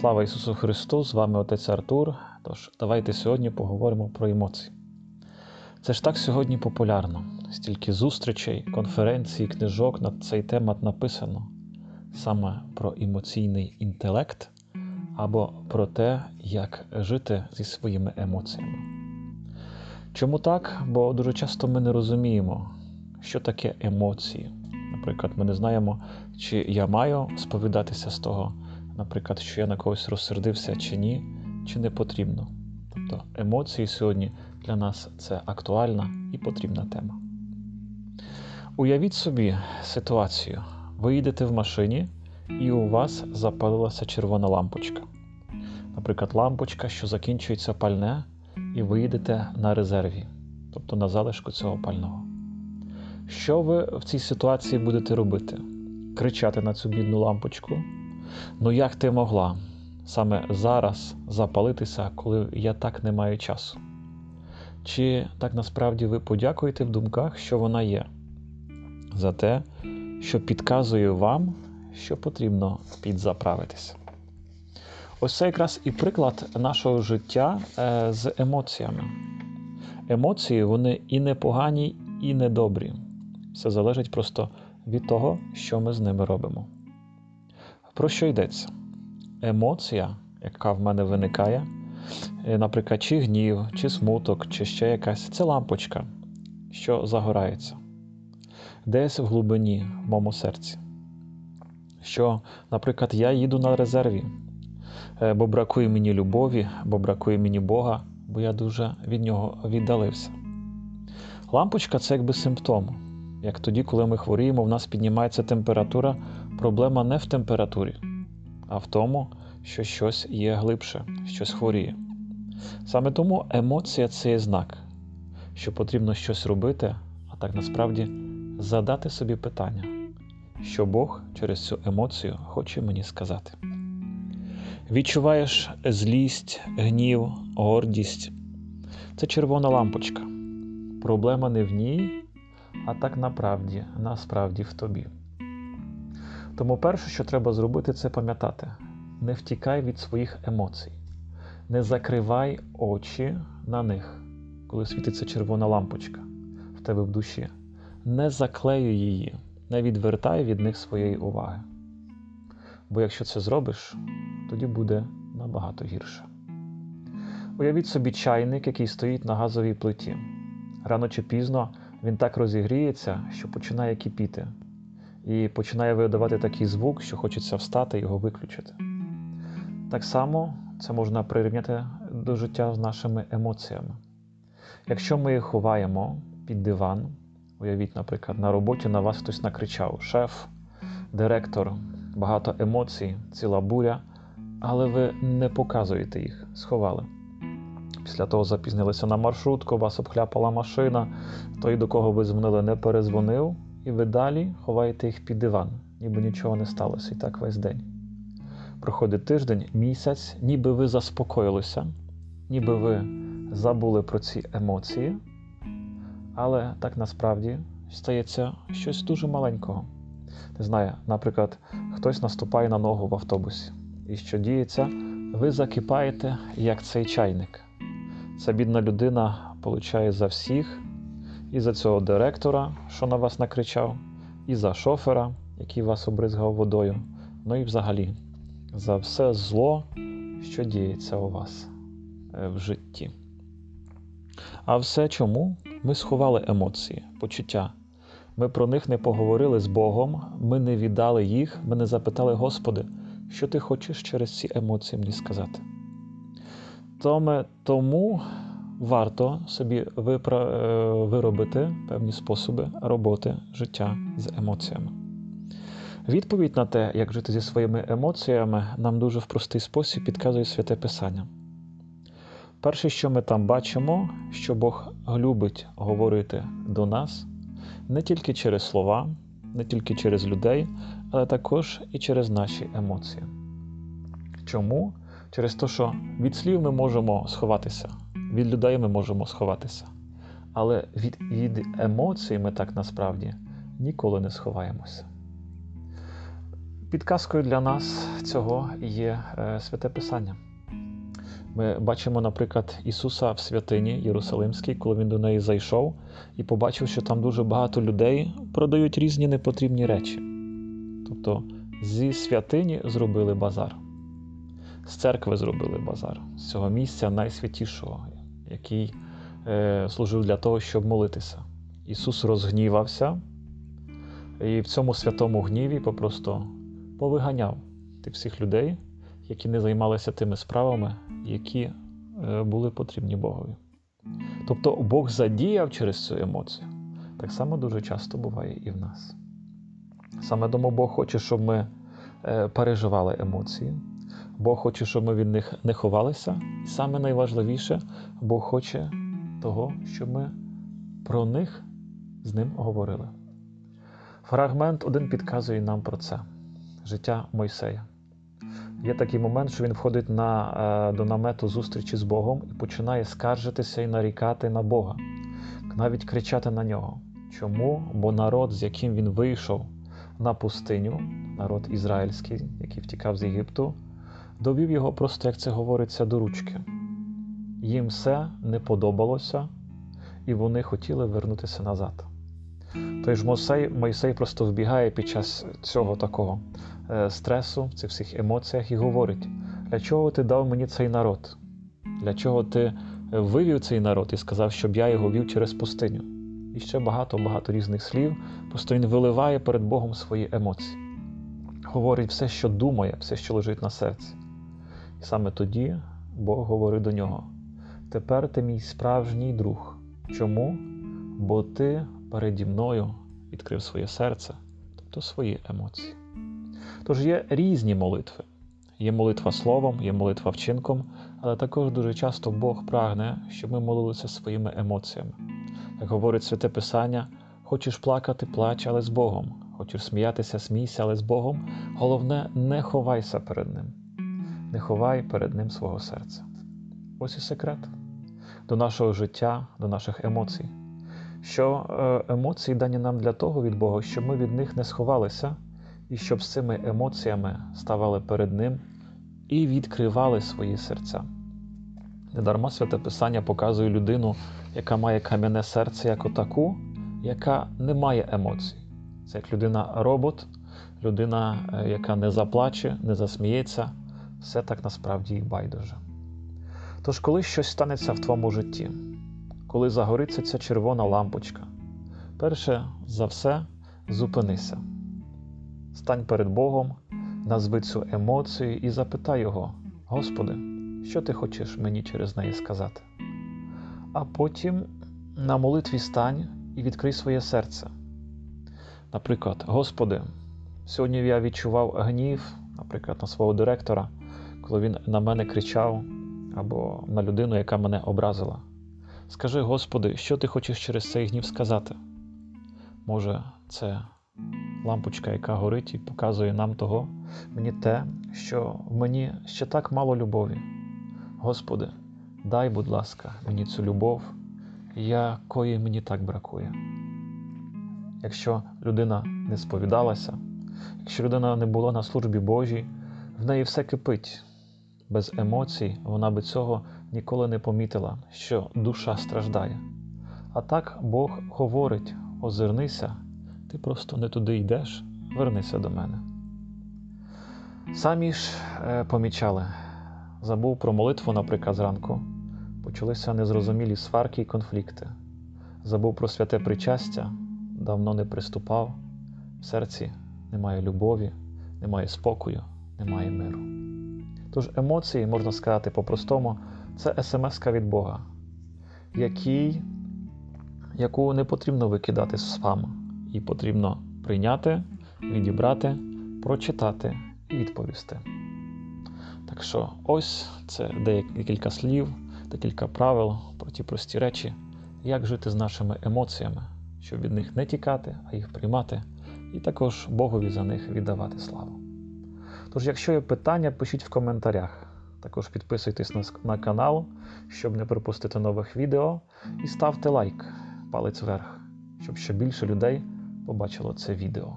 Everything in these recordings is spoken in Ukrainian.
Слава Ісусу Христу! З вами отець Артур. Тож, давайте сьогодні поговоримо про емоції. Це ж так сьогодні популярно. Стільки зустрічей, конференцій, книжок на цей темат написано саме про емоційний інтелект або про те, як жити зі своїми емоціями. Чому так? Бо дуже часто ми не розуміємо, що таке емоції. Наприклад, ми не знаємо, чи я маю сповідатися з того, наприклад, що я на когось розсердився чи ні, чи не потрібно. Тобто емоції сьогодні для нас це актуальна і потрібна тема. Уявіть собі ситуацію: ви їдете в машині, і у вас запалилася червона лампочка. Наприклад, лампочка, що закінчується пальне, і ви їдете на резерві, тобто на залишку цього пального. Що ви в цій ситуації будете робити? Кричати на цю бідну лампочку? Ну як ти могла саме зараз запалитися, коли я так не маю часу? Чи так насправді ви подякуєте в думках, що вона є, за те, що підказує вам, що потрібно підзаправитися? Ось це якраз і приклад нашого життя е, з емоціями. Емоції вони і не погані, і не добрі. Все залежить просто від того, що ми з ними робимо. Про що йдеться? Емоція, яка в мене виникає, е, наприклад, чи гнів, чи смуток, чи ще якась це лампочка, що загорається десь в глибині в моєму серці. Що, наприклад, я їду на резерві, е, бо бракує мені любові, бо бракує мені Бога, бо я дуже від нього віддалився. Лампочка це якби симптом. Як тоді, коли ми хворіємо, в нас піднімається температура, проблема не в температурі, а в тому, що щось є глибше, щось хворіє. Саме тому емоція це є знак, що потрібно щось робити, а так насправді задати собі питання, що Бог через цю емоцію хоче мені сказати. Відчуваєш злість, гнів, гордість це червона лампочка. Проблема не в ній, а так направді, насправді в тобі. Тому перше, що треба зробити, це пам'ятати: не втікай від своїх емоцій, не закривай очі на них, коли світиться червона лампочка в тебе в душі. Не заклеюй її, не відвертай від них своєї уваги. Бо якщо це зробиш, тоді буде набагато гірше. Уявіть собі чайник, який стоїть на газовій плиті. Рано чи пізно він так розігріється, що починає кипіти, і починає видавати такий звук, що хочеться встати і його виключити. Так само це можна прирівняти до життя з нашими емоціями. Якщо ми їх ховаємо під диван, уявіть, наприклад, на роботі на вас хтось накричав: шеф, директор, багато емоцій, ціла буря, але ви не показуєте їх, сховали. Після того запізнилися на маршрутку, вас обхляпала машина, той, до кого ви дзвонили, не перезвонив, і ви далі ховаєте їх під диван, ніби нічого не сталося, і так весь день. Проходить тиждень, місяць, ніби ви заспокоїлися, ніби ви забули про ці емоції, але так насправді стається щось дуже маленького. Не знаю, наприклад, хтось наступає на ногу в автобусі, і що діється, ви закипаєте, як цей чайник. Ця бідна людина получає за всіх, і за цього директора, що на вас накричав, і за шофера, який вас обризгав водою, ну і взагалі за все зло, що діється у вас в житті. А все чому? Ми сховали емоції, почуття. Ми про них не поговорили з Богом, ми не віддали їх, ми не запитали, Господи, що ти хочеш через ці емоції мені сказати. Тому варто собі виробити певні способи роботи життя з емоціями. Відповідь на те, як жити зі своїми емоціями, нам дуже в простий спосіб підказує святе Писання. Перше, що ми там бачимо, що Бог любить говорити до нас не тільки через слова, не тільки через людей, але також і через наші емоції. Чому? Через те, що від слів ми можемо сховатися, від людей ми можемо сховатися. Але від, від емоцій ми так насправді ніколи не сховаємося. підказкою для нас цього є е, святе Писання. Ми бачимо, наприклад, Ісуса в святині Єрусалимській, коли Він до неї зайшов і побачив, що там дуже багато людей продають різні непотрібні речі. Тобто зі святині зробили базар, з церкви зробили базар, з цього місця найсвятішого, який е, служив для того, щоб молитися. Ісус розгнівався і в цьому святому гніві попросту повиганяв тих всіх людей, які не займалися тими справами, які е, були потрібні Богові. Тобто Бог задіяв через цю емоцію. Так само дуже часто буває і в нас. Саме тому Бог хоче, щоб ми е, переживали емоції. Бог хоче, щоб ми від них не ховалися. І саме найважливіше, Бог хоче того, щоб ми про них з ним говорили. Фрагмент один підказує нам про це життя Мойсея. Є такий момент, що він входить на, е, до намету зустрічі з Богом і починає скаржитися і нарікати на Бога, навіть кричати на нього. Чому? Бо народ, з яким він вийшов на пустиню, народ ізраїльський, який втікав з Єгипту, довів його просто, як це говориться, до ручки. Їм все не подобалося, і вони хотіли вернутися назад. Той ж Мойсей, Мойсей просто вбігає під час цього такого е, стресу, цих всіх емоціях і говорить: для чого ти дав мені цей народ? Для чого ти вивів цей народ і сказав, щоб я його вів через пустиню? І ще багато-багато різних слів. Просто він виливає перед Богом свої емоції, говорить все, що думає, все, що лежить на серці. Саме тоді Бог говорить до нього: Тепер ти мій справжній друг. Чому? Бо ти переді мною відкрив своє серце, тобто свої емоції. Тож є різні молитви. Є молитва словом, є молитва вчинком, але також дуже часто Бог прагне, щоб ми молилися своїми емоціями. Як говорить Святе Писання, хочеш плакати, плач, але з Богом, хочеш сміятися, смійся, але з Богом. Головне, не ховайся перед Ним, не ховай перед Ним свого серця. Ось і секрет до нашого життя, до наших емоцій. Що е, емоції дані нам для того від Бога, щоб ми від них не сховалися, і щоб з цими емоціями ставали перед Ним і відкривали свої серця. Недарма святе Писання показує людину, яка має кам'яне серце як отаку, яка не має емоцій. Це як людина-робот, людина, е, яка не заплаче, не засміється, все так насправді і байдуже. Тож, коли щось станеться в твоєму житті, коли загориться ця червона лампочка, перше за все зупинися. Стань перед Богом, назви цю емоцію і запитай Його, Господи, що ти хочеш мені через неї сказати? А потім на молитві стань і відкрий своє серце. Наприклад, Господи, сьогодні я відчував гнів, наприклад, на свого директора, коли він на мене кричав або на людину, яка мене образила. Скажи, Господи, що ти хочеш через цей гнів сказати? Може, це лампочка, яка горить і показує нам того, мені те, що в мені ще так мало любові. Господи, дай, будь ласка, мені цю любов, якої мені так бракує. Якщо людина не сповідалася, якщо людина не була на службі Божій, в неї все кипить. Без емоцій вона би цього ніколи не помітила, що душа страждає. А так Бог говорить: озирнися, ти просто не туди йдеш, вернися до мене. Самі ж е, помічали, забув про молитву, наприклад, зранку, почалися незрозумілі сварки і конфлікти. Забув про святе причастя, давно не приступав, в серці немає любові, немає спокою, немає миру. Тож емоції, можна сказати по-простому, це смс від Бога, який, яку не потрібно викидати з спам, і потрібно прийняти, відібрати, прочитати і відповісти. Так що, ось це декілька слів, декілька правил про ті прості речі, як жити з нашими емоціями, щоб від них не тікати, а їх приймати, і також Богові за них віддавати славу. Тож, якщо є питання, пишіть в коментарях. Також підписуйтесь на канал, щоб не пропустити нових відео. І ставте лайк, палець вверх, щоб ще більше людей побачило це відео.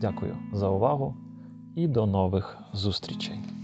Дякую за увагу і до нових зустрічей!